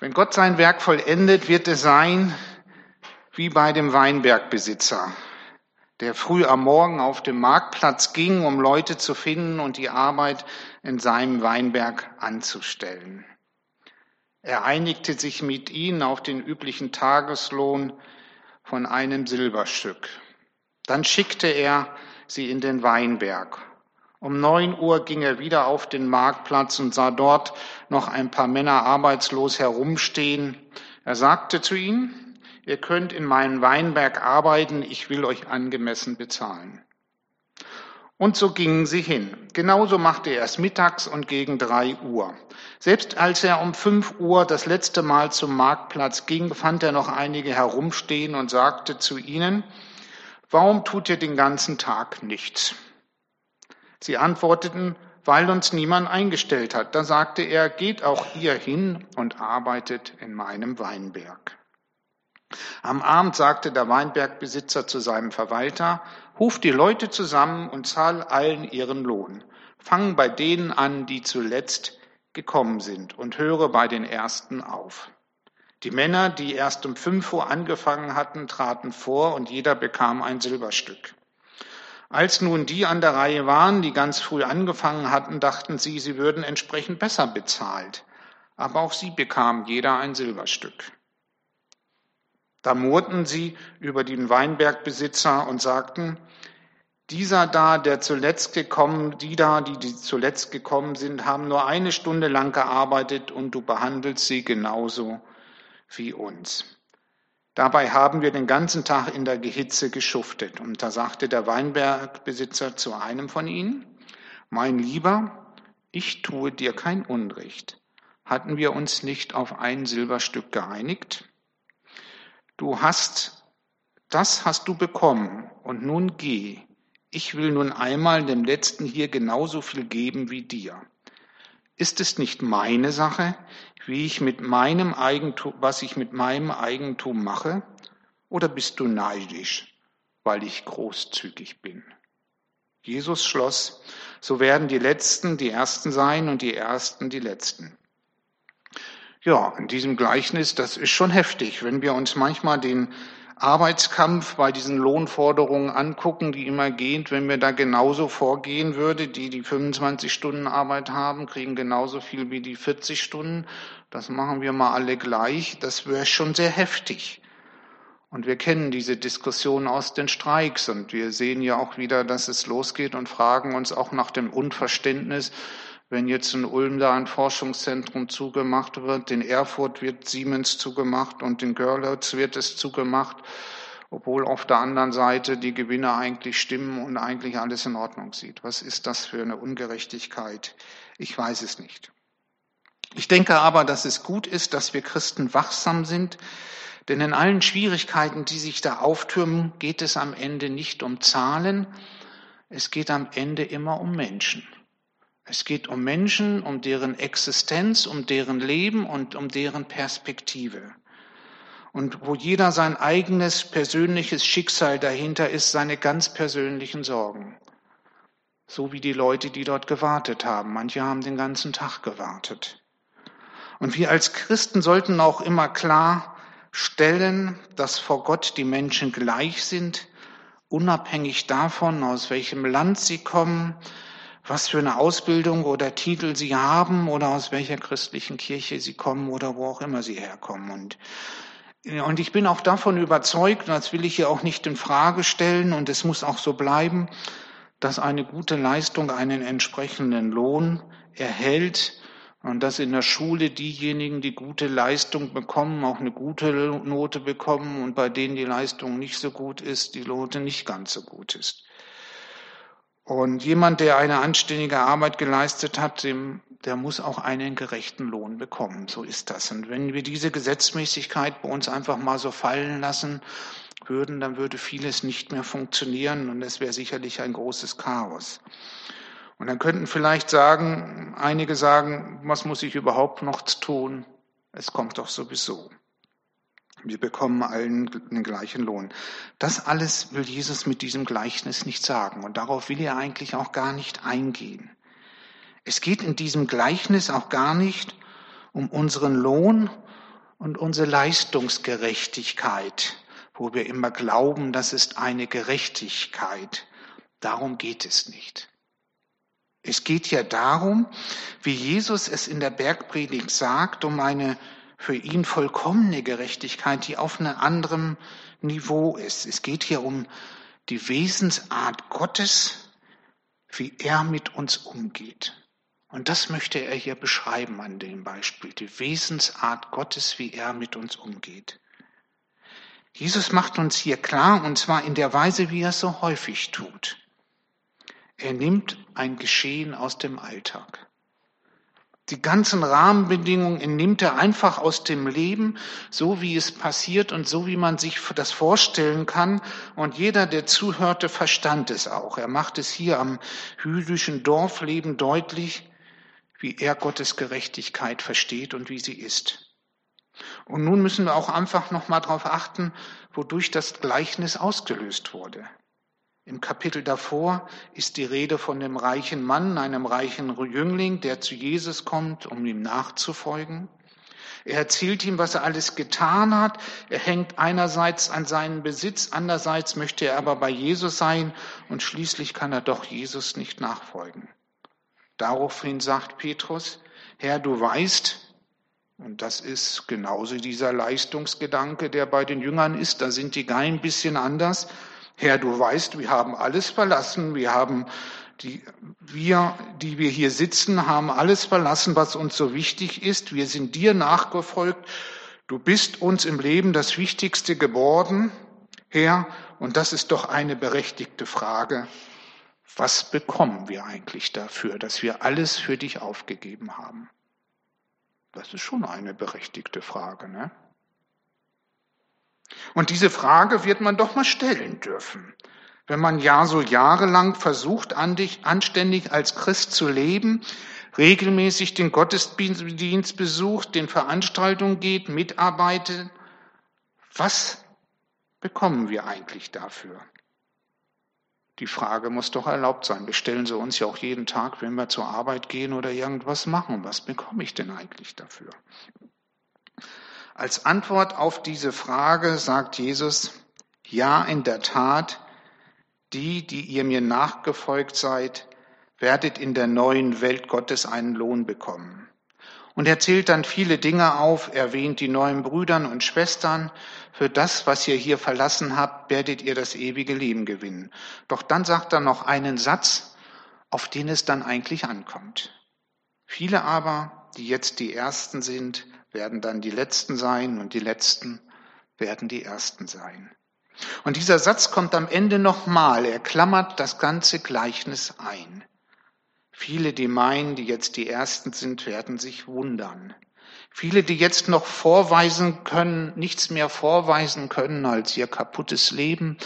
Wenn Gott sein Werk vollendet, wird es sein wie bei dem Weinbergbesitzer, der früh am Morgen auf dem Marktplatz ging, um Leute zu finden und die Arbeit in seinem Weinberg anzustellen. Er einigte sich mit ihnen auf den üblichen Tageslohn von einem Silberstück. Dann schickte er sie in den Weinberg. Um neun Uhr ging er wieder auf den Marktplatz und sah dort noch ein paar Männer arbeitslos herumstehen. Er sagte zu ihnen, ihr könnt in meinem Weinberg arbeiten, ich will euch angemessen bezahlen. Und so gingen sie hin. Genauso machte er es mittags und gegen drei Uhr. Selbst als er um fünf Uhr das letzte Mal zum Marktplatz ging, fand er noch einige herumstehen und sagte zu ihnen, warum tut ihr den ganzen Tag nichts? Sie antworteten, weil uns niemand eingestellt hat. Da sagte er, geht auch ihr hin und arbeitet in meinem Weinberg. Am Abend sagte der Weinbergbesitzer zu seinem Verwalter, Ruf die Leute zusammen und zahl allen ihren Lohn. Fang bei denen an, die zuletzt gekommen sind und höre bei den Ersten auf. Die Männer, die erst um fünf Uhr angefangen hatten, traten vor und jeder bekam ein Silberstück. Als nun die an der Reihe waren, die ganz früh angefangen hatten, dachten sie, sie würden entsprechend besser bezahlt. Aber auch sie bekamen jeder ein Silberstück. Da murrten sie über den Weinbergbesitzer und sagten, dieser da, der zuletzt gekommen, die da, die, die zuletzt gekommen sind, haben nur eine Stunde lang gearbeitet und du behandelst sie genauso wie uns. Dabei haben wir den ganzen Tag in der Gehitze geschuftet. Und da sagte der Weinbergbesitzer zu einem von ihnen, mein Lieber, ich tue dir kein Unrecht. Hatten wir uns nicht auf ein Silberstück geeinigt? Du hast, das hast du bekommen und nun geh ich will nun einmal dem Letzten hier genauso viel geben wie dir. Ist es nicht meine Sache, wie ich mit meinem Eigentum, was ich mit meinem Eigentum mache? Oder bist du neidisch, weil ich großzügig bin? Jesus schloss, so werden die Letzten die Ersten sein und die Ersten die Letzten. Ja, in diesem Gleichnis, das ist schon heftig, wenn wir uns manchmal den Arbeitskampf bei diesen Lohnforderungen angucken, die immer gehen, wenn wir da genauso vorgehen würde, die die 25 Stunden Arbeit haben, kriegen genauso viel wie die 40 Stunden. Das machen wir mal alle gleich. Das wäre schon sehr heftig. Und wir kennen diese Diskussion aus den Streiks und wir sehen ja auch wieder, dass es losgeht und fragen uns auch nach dem Unverständnis, wenn jetzt in Ulm da ein Forschungszentrum zugemacht wird, in Erfurt wird Siemens zugemacht und in Görlitz wird es zugemacht, obwohl auf der anderen Seite die Gewinner eigentlich stimmen und eigentlich alles in Ordnung sieht. Was ist das für eine Ungerechtigkeit? Ich weiß es nicht. Ich denke aber, dass es gut ist, dass wir Christen wachsam sind, denn in allen Schwierigkeiten, die sich da auftürmen, geht es am Ende nicht um Zahlen, es geht am Ende immer um Menschen. Es geht um Menschen, um deren Existenz, um deren Leben und um deren Perspektive. Und wo jeder sein eigenes persönliches Schicksal dahinter ist, seine ganz persönlichen Sorgen. So wie die Leute, die dort gewartet haben. Manche haben den ganzen Tag gewartet. Und wir als Christen sollten auch immer klar stellen, dass vor Gott die Menschen gleich sind, unabhängig davon, aus welchem Land sie kommen, was für eine Ausbildung oder Titel sie haben oder aus welcher christlichen Kirche sie kommen oder wo auch immer sie herkommen. Und, und ich bin auch davon überzeugt, das will ich hier auch nicht in Frage stellen und es muss auch so bleiben, dass eine gute Leistung einen entsprechenden Lohn erhält und dass in der Schule diejenigen, die gute Leistung bekommen, auch eine gute Note bekommen und bei denen die Leistung nicht so gut ist, die Note nicht ganz so gut ist. Und jemand, der eine anständige Arbeit geleistet hat, dem, der muss auch einen gerechten Lohn bekommen. So ist das. Und wenn wir diese Gesetzmäßigkeit bei uns einfach mal so fallen lassen würden, dann würde vieles nicht mehr funktionieren und es wäre sicherlich ein großes Chaos. Und dann könnten vielleicht sagen, einige sagen, was muss ich überhaupt noch tun? Es kommt doch sowieso. Wir bekommen allen den gleichen Lohn. Das alles will Jesus mit diesem Gleichnis nicht sagen und darauf will er eigentlich auch gar nicht eingehen. Es geht in diesem Gleichnis auch gar nicht um unseren Lohn und unsere Leistungsgerechtigkeit, wo wir immer glauben, das ist eine Gerechtigkeit. Darum geht es nicht. Es geht ja darum, wie Jesus es in der Bergpredigt sagt, um eine für ihn vollkommene Gerechtigkeit, die auf einem anderen Niveau ist. Es geht hier um die Wesensart Gottes, wie er mit uns umgeht. Und das möchte er hier beschreiben an dem Beispiel, die Wesensart Gottes, wie er mit uns umgeht. Jesus macht uns hier klar, und zwar in der Weise, wie er es so häufig tut. Er nimmt ein Geschehen aus dem Alltag. Die ganzen Rahmenbedingungen nimmt er einfach aus dem Leben, so wie es passiert und so wie man sich das vorstellen kann. Und jeder, der zuhörte, verstand es auch. Er macht es hier am jüdischen Dorfleben deutlich, wie er Gottes Gerechtigkeit versteht und wie sie ist. Und nun müssen wir auch einfach noch mal darauf achten, wodurch das Gleichnis ausgelöst wurde. Im Kapitel davor ist die Rede von dem reichen Mann, einem reichen Jüngling, der zu Jesus kommt, um ihm nachzufolgen. Er erzählt ihm, was er alles getan hat. Er hängt einerseits an seinen Besitz, andererseits möchte er aber bei Jesus sein und schließlich kann er doch Jesus nicht nachfolgen. Daraufhin sagt Petrus, Herr, du weißt, und das ist genauso dieser Leistungsgedanke, der bei den Jüngern ist, da sind die gar ein bisschen anders. Herr, du weißt, wir haben alles verlassen, wir haben die, wir, die wir hier sitzen, haben alles verlassen, was uns so wichtig ist. Wir sind dir nachgefolgt. Du bist uns im Leben das Wichtigste geworden, Herr. Und das ist doch eine berechtigte Frage was bekommen wir eigentlich dafür, dass wir alles für dich aufgegeben haben? Das ist schon eine berechtigte Frage, ne? Und diese Frage wird man doch mal stellen dürfen. Wenn man ja so jahrelang versucht, anständig als Christ zu leben, regelmäßig den Gottesdienst besucht, den Veranstaltungen geht, mitarbeitet, was bekommen wir eigentlich dafür? Die Frage muss doch erlaubt sein. Wir stellen sie uns ja auch jeden Tag, wenn wir zur Arbeit gehen oder irgendwas machen. Was bekomme ich denn eigentlich dafür? Als Antwort auf diese Frage sagt Jesus, ja, in der Tat, die, die ihr mir nachgefolgt seid, werdet in der neuen Welt Gottes einen Lohn bekommen. Und er zählt dann viele Dinge auf, erwähnt die neuen Brüdern und Schwestern. Für das, was ihr hier verlassen habt, werdet ihr das ewige Leben gewinnen. Doch dann sagt er noch einen Satz, auf den es dann eigentlich ankommt. Viele aber, die jetzt die Ersten sind, werden dann die Letzten sein und die Letzten werden die Ersten sein. Und dieser Satz kommt am Ende nochmal. Er klammert das ganze Gleichnis ein. Viele, die meinen, die jetzt die Ersten sind, werden sich wundern. Viele, die jetzt noch vorweisen können, nichts mehr vorweisen können als ihr kaputtes Leben,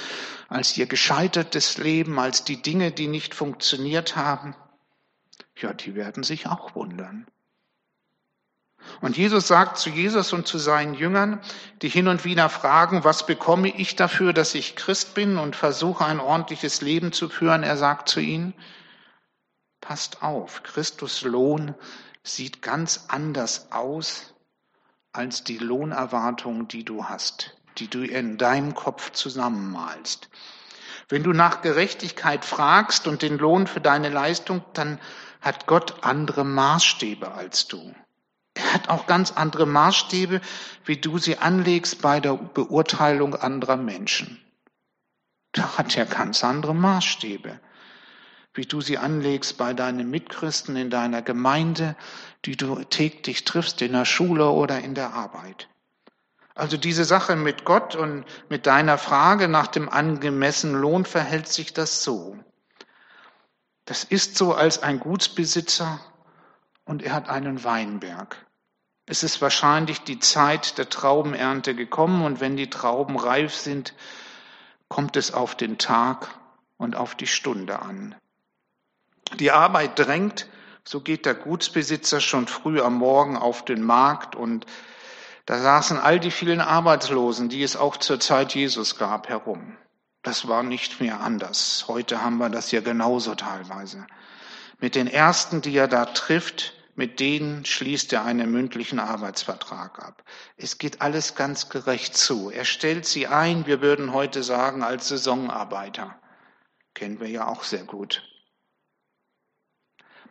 als ihr gescheitertes Leben, als die Dinge, die nicht funktioniert haben, ja, die werden sich auch wundern. Und Jesus sagt zu Jesus und zu seinen Jüngern, die hin und wieder fragen, was bekomme ich dafür, dass ich Christ bin und versuche ein ordentliches Leben zu führen, er sagt zu ihnen, Passt auf, Christus Lohn sieht ganz anders aus als die Lohnerwartung, die du hast, die du in deinem Kopf zusammenmalst. Wenn du nach Gerechtigkeit fragst und den Lohn für deine Leistung, dann hat Gott andere Maßstäbe als du. Hat auch ganz andere Maßstäbe, wie du sie anlegst bei der Beurteilung anderer Menschen. Da hat er ganz andere Maßstäbe wie du sie anlegst bei deinen Mitchristen in deiner Gemeinde, die du täglich triffst in der Schule oder in der Arbeit. Also diese Sache mit Gott und mit deiner Frage nach dem angemessenen Lohn verhält sich das so. Das ist so als ein Gutsbesitzer und er hat einen Weinberg. Es ist wahrscheinlich die Zeit der Traubenernte gekommen und wenn die Trauben reif sind, kommt es auf den Tag und auf die Stunde an. Die Arbeit drängt, so geht der Gutsbesitzer schon früh am Morgen auf den Markt und da saßen all die vielen Arbeitslosen, die es auch zur Zeit Jesus gab, herum. Das war nicht mehr anders. Heute haben wir das ja genauso teilweise. Mit den ersten, die er da trifft, mit denen schließt er einen mündlichen Arbeitsvertrag ab. Es geht alles ganz gerecht zu. Er stellt sie ein, wir würden heute sagen, als Saisonarbeiter. Kennen wir ja auch sehr gut.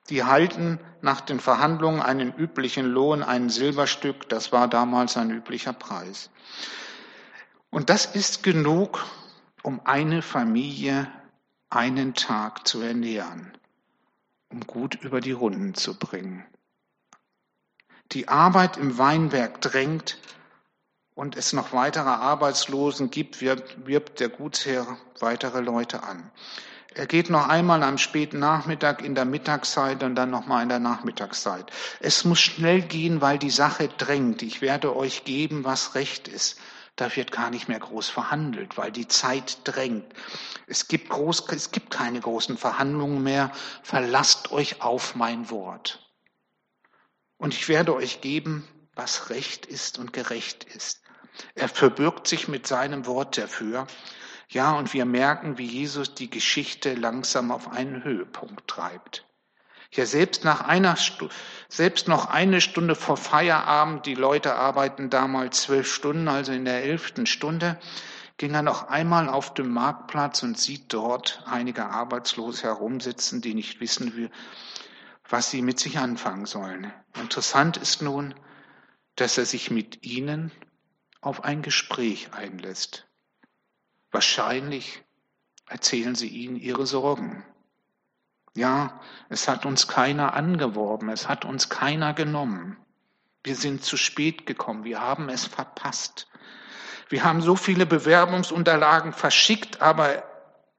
Die halten nach den Verhandlungen einen üblichen Lohn, ein Silberstück, das war damals ein üblicher Preis. Und das ist genug, um eine Familie einen Tag zu ernähren, um gut über die Runden zu bringen. Die Arbeit im Weinberg drängt und es noch weitere Arbeitslosen gibt, wirbt der Gutsherr weitere Leute an. Er geht noch einmal am späten Nachmittag in der Mittagszeit und dann nochmal in der Nachmittagszeit. Es muss schnell gehen, weil die Sache drängt. Ich werde euch geben, was recht ist. Da wird gar nicht mehr groß verhandelt, weil die Zeit drängt. Es gibt, groß, es gibt keine großen Verhandlungen mehr. Verlasst euch auf mein Wort. Und ich werde euch geben, was recht ist und gerecht ist. Er verbirgt sich mit seinem Wort dafür. Ja, und wir merken, wie Jesus die Geschichte langsam auf einen Höhepunkt treibt. Ja, selbst nach einer Stunde, selbst noch eine Stunde vor Feierabend, die Leute arbeiten damals zwölf Stunden, also in der elften Stunde, ging er noch einmal auf dem Marktplatz und sieht dort einige Arbeitslose herumsitzen, die nicht wissen, was sie mit sich anfangen sollen. Interessant ist nun, dass er sich mit ihnen auf ein Gespräch einlässt. Wahrscheinlich erzählen sie ihnen ihre Sorgen. Ja, es hat uns keiner angeworben, es hat uns keiner genommen. Wir sind zu spät gekommen, wir haben es verpasst. Wir haben so viele Bewerbungsunterlagen verschickt, aber,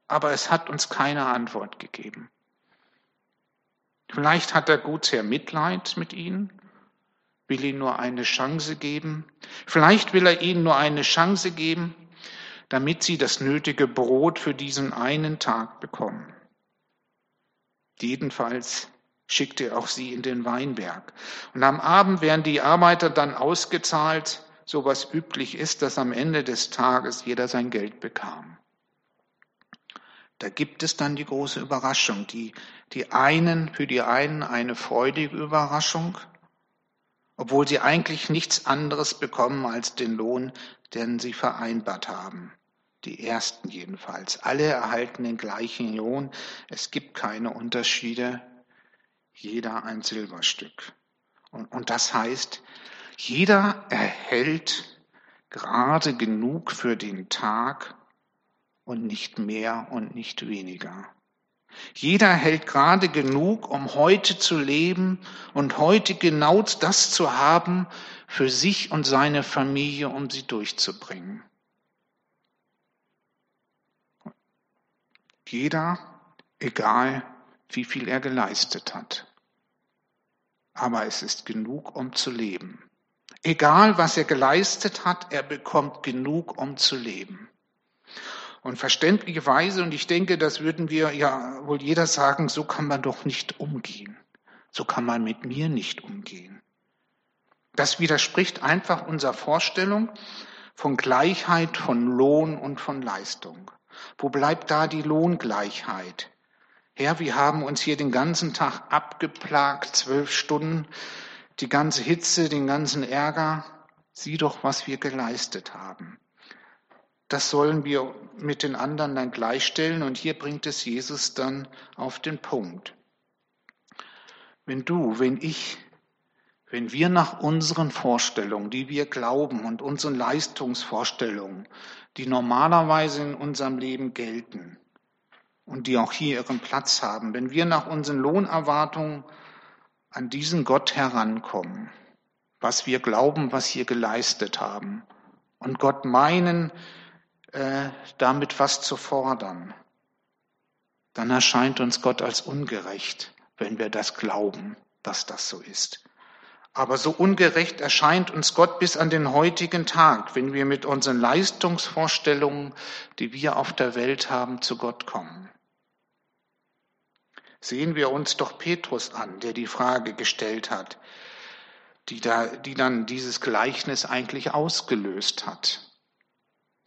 aber es hat uns keine Antwort gegeben. Vielleicht hat der Gutsherr Mitleid mit ihnen, will ihnen nur eine Chance geben. Vielleicht will er ihnen nur eine Chance geben, damit sie das nötige Brot für diesen einen Tag bekommen. Jedenfalls schickte er auch sie in den Weinberg. Und am Abend werden die Arbeiter dann ausgezahlt, so was üblich ist, dass am Ende des Tages jeder sein Geld bekam. Da gibt es dann die große Überraschung, die, die einen, für die einen eine freudige Überraschung, obwohl sie eigentlich nichts anderes bekommen als den Lohn, den sie vereinbart haben. Die ersten jedenfalls. Alle erhalten den gleichen Lohn. Es gibt keine Unterschiede. Jeder ein Silberstück. Und, und das heißt, jeder erhält gerade genug für den Tag und nicht mehr und nicht weniger. Jeder hält gerade genug, um heute zu leben und heute genau das zu haben für sich und seine Familie, um sie durchzubringen. Jeder, egal wie viel er geleistet hat. Aber es ist genug, um zu leben. Egal was er geleistet hat, er bekommt genug, um zu leben. Und verständlicherweise, und ich denke, das würden wir ja wohl jeder sagen, so kann man doch nicht umgehen. So kann man mit mir nicht umgehen. Das widerspricht einfach unserer Vorstellung von Gleichheit, von Lohn und von Leistung. Wo bleibt da die Lohngleichheit? Herr, wir haben uns hier den ganzen Tag abgeplagt, zwölf Stunden, die ganze Hitze, den ganzen Ärger. Sieh doch, was wir geleistet haben das sollen wir mit den anderen dann gleichstellen. Und hier bringt es Jesus dann auf den Punkt. Wenn du, wenn ich, wenn wir nach unseren Vorstellungen, die wir glauben und unseren Leistungsvorstellungen, die normalerweise in unserem Leben gelten und die auch hier ihren Platz haben, wenn wir nach unseren Lohnerwartungen an diesen Gott herankommen, was wir glauben, was wir geleistet haben, und Gott meinen, äh, damit was zu fordern, dann erscheint uns Gott als ungerecht, wenn wir das glauben, dass das so ist. Aber so ungerecht erscheint uns Gott bis an den heutigen Tag, wenn wir mit unseren Leistungsvorstellungen, die wir auf der Welt haben, zu Gott kommen. Sehen wir uns doch Petrus an, der die Frage gestellt hat, die, da, die dann dieses Gleichnis eigentlich ausgelöst hat.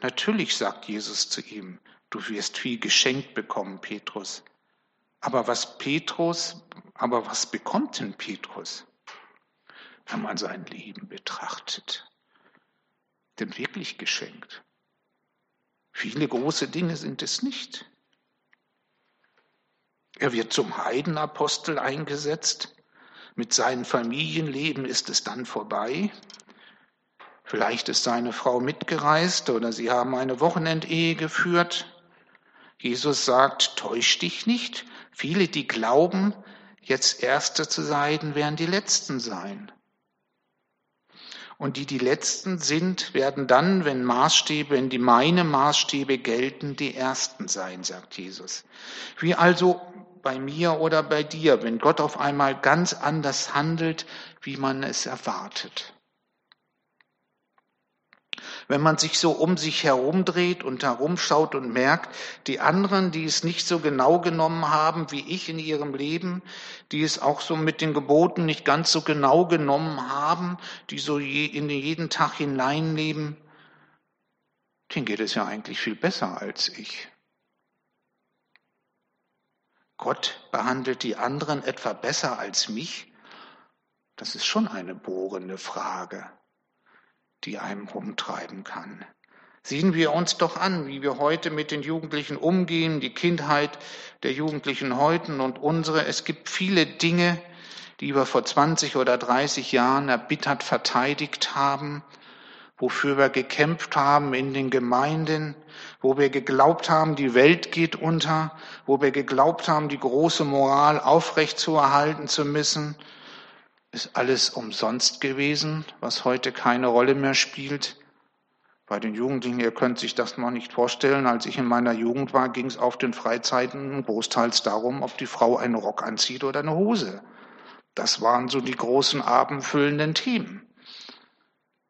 Natürlich sagt Jesus zu ihm, du wirst viel geschenkt bekommen, Petrus. Aber was Petrus, aber was bekommt denn Petrus? Wenn man sein Leben betrachtet. Denn wirklich geschenkt. Viele große Dinge sind es nicht. Er wird zum Heidenapostel eingesetzt. Mit seinem Familienleben ist es dann vorbei. Vielleicht ist seine Frau mitgereist oder sie haben eine Wochenendehe geführt. Jesus sagt, täusch dich nicht. Viele, die glauben, jetzt Erste zu sein, werden die Letzten sein. Und die, die Letzten sind, werden dann, wenn Maßstäbe, wenn die meine Maßstäbe gelten, die Ersten sein, sagt Jesus. Wie also bei mir oder bei dir, wenn Gott auf einmal ganz anders handelt, wie man es erwartet. Wenn man sich so um sich herumdreht und herumschaut und merkt, die anderen, die es nicht so genau genommen haben wie ich in ihrem Leben, die es auch so mit den Geboten nicht ganz so genau genommen haben, die so in jeden Tag hineinleben, denen geht es ja eigentlich viel besser als ich. Gott behandelt die anderen etwa besser als mich? Das ist schon eine bohrende Frage die einem rumtreiben kann. Sehen wir uns doch an, wie wir heute mit den Jugendlichen umgehen, die Kindheit der Jugendlichen heute und unsere. Es gibt viele Dinge, die wir vor 20 oder 30 Jahren erbittert verteidigt haben, wofür wir gekämpft haben in den Gemeinden, wo wir geglaubt haben, die Welt geht unter, wo wir geglaubt haben, die große Moral aufrechtzuerhalten zu müssen, ist alles umsonst gewesen, was heute keine Rolle mehr spielt. Bei den Jugendlichen, ihr könnt sich das noch nicht vorstellen, als ich in meiner Jugend war, ging es auf den Freizeiten großteils darum, ob die Frau einen Rock anzieht oder eine Hose. Das waren so die großen abendfüllenden Themen.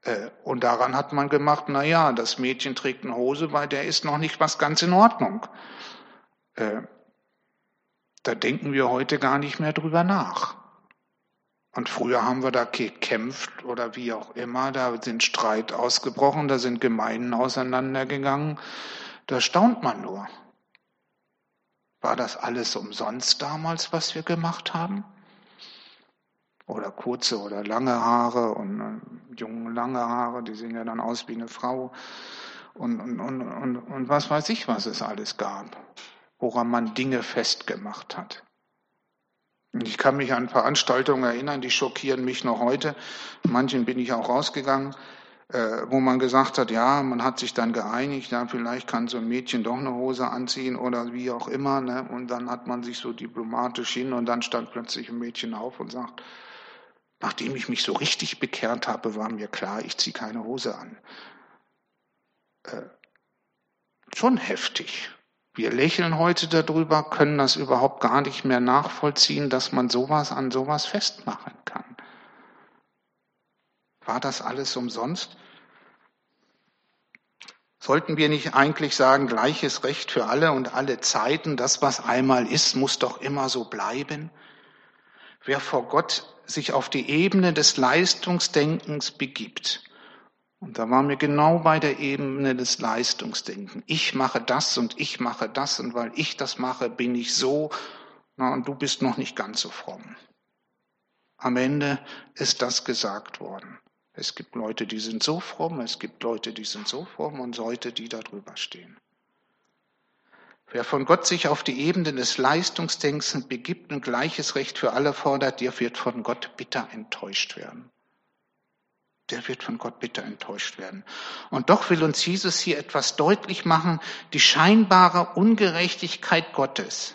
Äh, und daran hat man gemacht, na ja, das Mädchen trägt eine Hose, weil der ist noch nicht was ganz in Ordnung. Äh, da denken wir heute gar nicht mehr drüber nach. Und früher haben wir da gekämpft oder wie auch immer, da sind Streit ausgebrochen, da sind Gemeinden auseinandergegangen. Da staunt man nur. War das alles umsonst damals, was wir gemacht haben? Oder kurze oder lange Haare und äh, junge lange Haare, die sehen ja dann aus wie eine Frau. Und, und, und, und, und was weiß ich, was es alles gab, woran man Dinge festgemacht hat. Ich kann mich an Veranstaltungen erinnern, die schockieren mich noch heute. Manchen bin ich auch rausgegangen, äh, wo man gesagt hat, ja, man hat sich dann geeinigt, ja, vielleicht kann so ein Mädchen doch eine Hose anziehen oder wie auch immer. Ne? Und dann hat man sich so diplomatisch hin und dann stand plötzlich ein Mädchen auf und sagt, nachdem ich mich so richtig bekehrt habe, war mir klar, ich ziehe keine Hose an. Äh, schon heftig. Wir lächeln heute darüber, können das überhaupt gar nicht mehr nachvollziehen, dass man sowas an sowas festmachen kann. War das alles umsonst? Sollten wir nicht eigentlich sagen, gleiches Recht für alle und alle Zeiten, das, was einmal ist, muss doch immer so bleiben? Wer vor Gott sich auf die Ebene des Leistungsdenkens begibt, und da waren wir genau bei der Ebene des Leistungsdenken. Ich mache das und ich mache das und weil ich das mache, bin ich so, na, und du bist noch nicht ganz so fromm. Am Ende ist das gesagt worden. Es gibt Leute, die sind so fromm, es gibt Leute, die sind so fromm und Leute, die da drüber stehen. Wer von Gott sich auf die Ebene des Leistungsdenkens begibt und gleiches Recht für alle fordert, der wird von Gott bitter enttäuscht werden der wird von Gott bitter enttäuscht werden. Und doch will uns Jesus hier etwas deutlich machen, die scheinbare Ungerechtigkeit Gottes,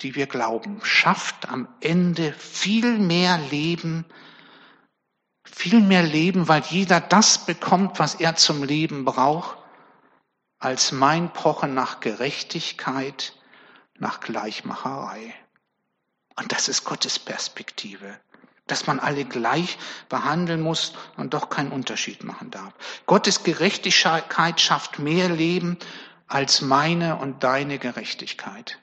die wir glauben, schafft am Ende viel mehr Leben, viel mehr Leben, weil jeder das bekommt, was er zum Leben braucht, als mein Pochen nach Gerechtigkeit, nach Gleichmacherei. Und das ist Gottes Perspektive dass man alle gleich behandeln muss und doch keinen Unterschied machen darf. Gottes Gerechtigkeit schafft mehr Leben als meine und deine Gerechtigkeit.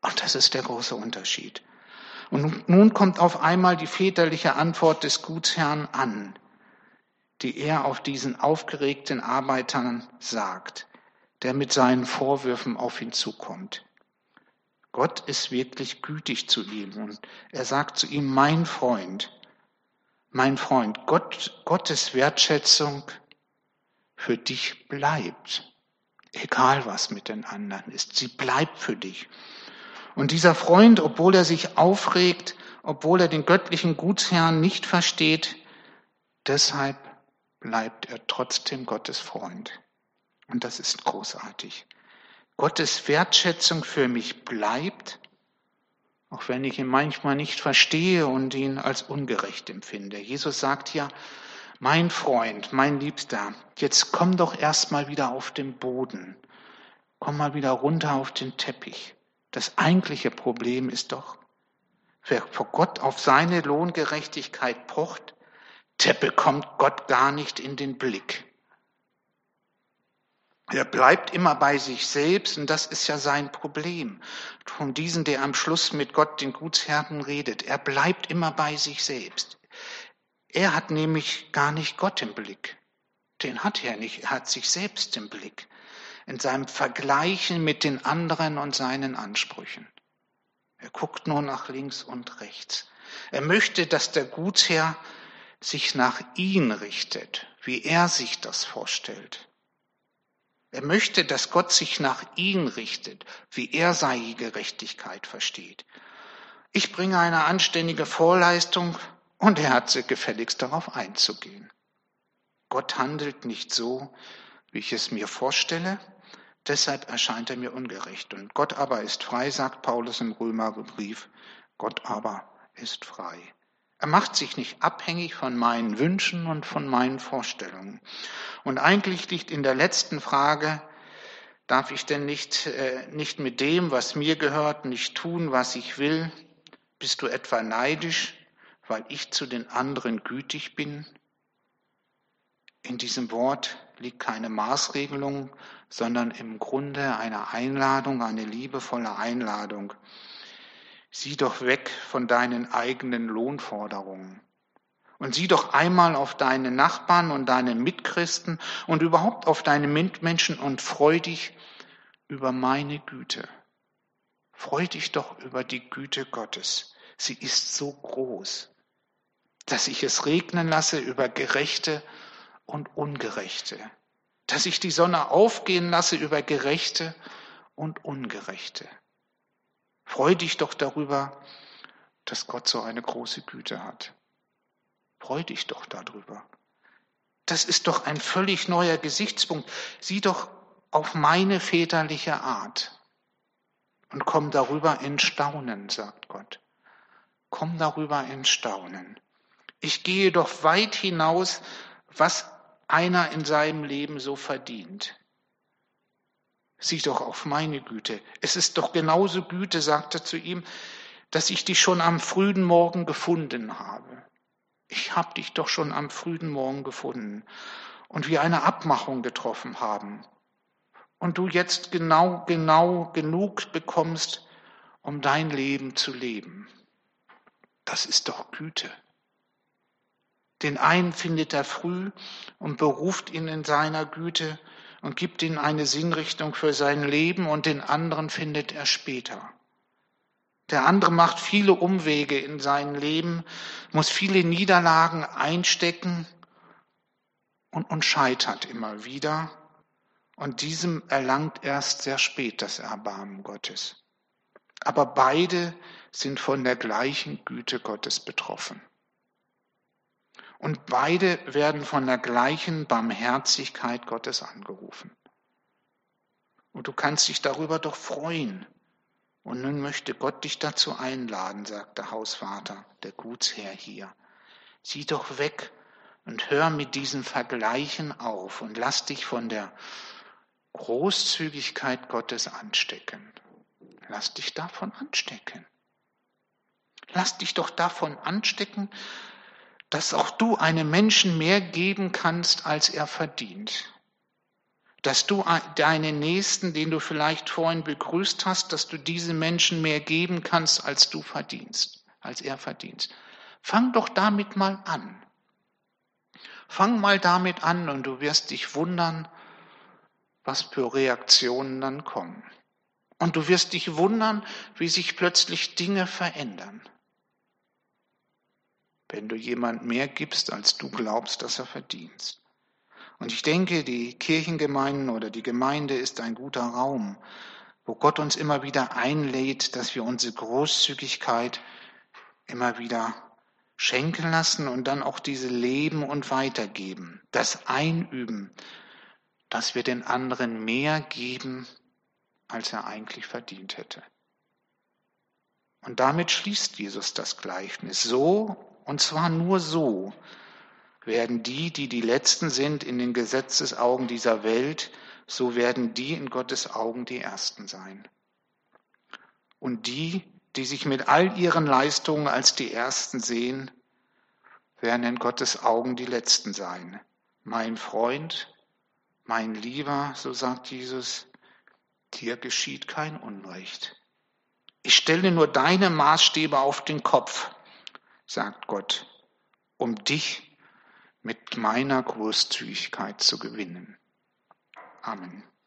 Und das ist der große Unterschied. Und nun kommt auf einmal die väterliche Antwort des Gutsherrn an, die er auf diesen aufgeregten Arbeitern sagt, der mit seinen Vorwürfen auf ihn zukommt. Gott ist wirklich gütig zu ihm und er sagt zu ihm, mein Freund, Mein Freund, Gott, Gottes Wertschätzung für dich bleibt. Egal was mit den anderen ist, sie bleibt für dich. Und dieser Freund, obwohl er sich aufregt, obwohl er den göttlichen Gutsherrn nicht versteht, deshalb bleibt er trotzdem Gottes Freund. Und das ist großartig. Gottes Wertschätzung für mich bleibt, auch wenn ich ihn manchmal nicht verstehe und ihn als ungerecht empfinde. Jesus sagt ja, mein Freund, mein Liebster, jetzt komm doch erst mal wieder auf den Boden. Komm mal wieder runter auf den Teppich. Das eigentliche Problem ist doch, wer vor Gott auf seine Lohngerechtigkeit pocht, der bekommt Gott gar nicht in den Blick. Er bleibt immer bei sich selbst und das ist ja sein Problem. Von diesen, der am Schluss mit Gott, den Gutsherren, redet. Er bleibt immer bei sich selbst. Er hat nämlich gar nicht Gott im Blick. Den hat er nicht. Er hat sich selbst im Blick. In seinem Vergleichen mit den anderen und seinen Ansprüchen. Er guckt nur nach links und rechts. Er möchte, dass der Gutsherr sich nach ihn richtet, wie er sich das vorstellt. Er möchte, dass Gott sich nach ihm richtet, wie er seine Gerechtigkeit versteht. Ich bringe eine anständige Vorleistung und er hat sie gefälligst darauf einzugehen. Gott handelt nicht so, wie ich es mir vorstelle, deshalb erscheint er mir ungerecht. Und Gott aber ist frei, sagt Paulus im Römerbrief. Gott aber ist frei. Er macht sich nicht abhängig von meinen Wünschen und von meinen Vorstellungen. Und eigentlich liegt in der letzten Frage, darf ich denn nicht, äh, nicht mit dem, was mir gehört, nicht tun, was ich will? Bist du etwa neidisch, weil ich zu den anderen gütig bin? In diesem Wort liegt keine Maßregelung, sondern im Grunde eine Einladung, eine liebevolle Einladung. Sieh doch weg von deinen eigenen Lohnforderungen. Und sieh doch einmal auf deine Nachbarn und deine Mitchristen und überhaupt auf deine Mitmenschen und freu dich über meine Güte. Freu dich doch über die Güte Gottes. Sie ist so groß, dass ich es regnen lasse über Gerechte und Ungerechte, dass ich die Sonne aufgehen lasse über Gerechte und Ungerechte. Freu dich doch darüber, dass Gott so eine große Güte hat. Freu dich doch darüber. Das ist doch ein völlig neuer Gesichtspunkt. Sieh doch auf meine väterliche Art und komm darüber in Staunen, sagt Gott. Komm darüber in Staunen. Ich gehe doch weit hinaus, was einer in seinem Leben so verdient. Sieh doch auf meine Güte. Es ist doch genauso Güte, sagt er zu ihm, dass ich dich schon am frühen Morgen gefunden habe. Ich habe dich doch schon am frühen Morgen gefunden und wir eine Abmachung getroffen haben. Und du jetzt genau, genau genug bekommst, um dein Leben zu leben. Das ist doch Güte. Den einen findet er früh und beruft ihn in seiner Güte und gibt ihm eine Sinnrichtung für sein Leben und den anderen findet er später. Der andere macht viele Umwege in sein Leben, muss viele Niederlagen einstecken und, und scheitert immer wieder. Und diesem erlangt erst sehr spät das Erbarmen Gottes. Aber beide sind von der gleichen Güte Gottes betroffen. Und beide werden von der gleichen Barmherzigkeit Gottes angerufen. Und du kannst dich darüber doch freuen. Und nun möchte Gott dich dazu einladen, sagt der Hausvater, der Gutsherr hier. Sieh doch weg und hör mit diesen Vergleichen auf und lass dich von der Großzügigkeit Gottes anstecken. Lass dich davon anstecken. Lass dich doch davon anstecken, dass auch du einem Menschen mehr geben kannst, als er verdient. Dass du deinen Nächsten, den du vielleicht vorhin begrüßt hast, dass du diesen Menschen mehr geben kannst, als du verdienst, als er verdient. Fang doch damit mal an. Fang mal damit an und du wirst dich wundern, was für Reaktionen dann kommen. Und du wirst dich wundern, wie sich plötzlich Dinge verändern. Wenn du jemand mehr gibst, als du glaubst, dass er verdient. Und ich denke, die Kirchengemeinden oder die Gemeinde ist ein guter Raum, wo Gott uns immer wieder einlädt, dass wir unsere Großzügigkeit immer wieder schenken lassen und dann auch diese leben und weitergeben, das einüben, dass wir den anderen mehr geben, als er eigentlich verdient hätte. Und damit schließt Jesus das Gleichnis. So, und zwar nur so, werden die, die die Letzten sind in den Gesetzesaugen dieser Welt, so werden die in Gottes Augen die Ersten sein. Und die, die sich mit all ihren Leistungen als die Ersten sehen, werden in Gottes Augen die Letzten sein. Mein Freund, mein Lieber, so sagt Jesus, dir geschieht kein Unrecht. Ich stelle nur deine Maßstäbe auf den Kopf, sagt Gott, um dich mit meiner Großzügigkeit zu gewinnen. Amen.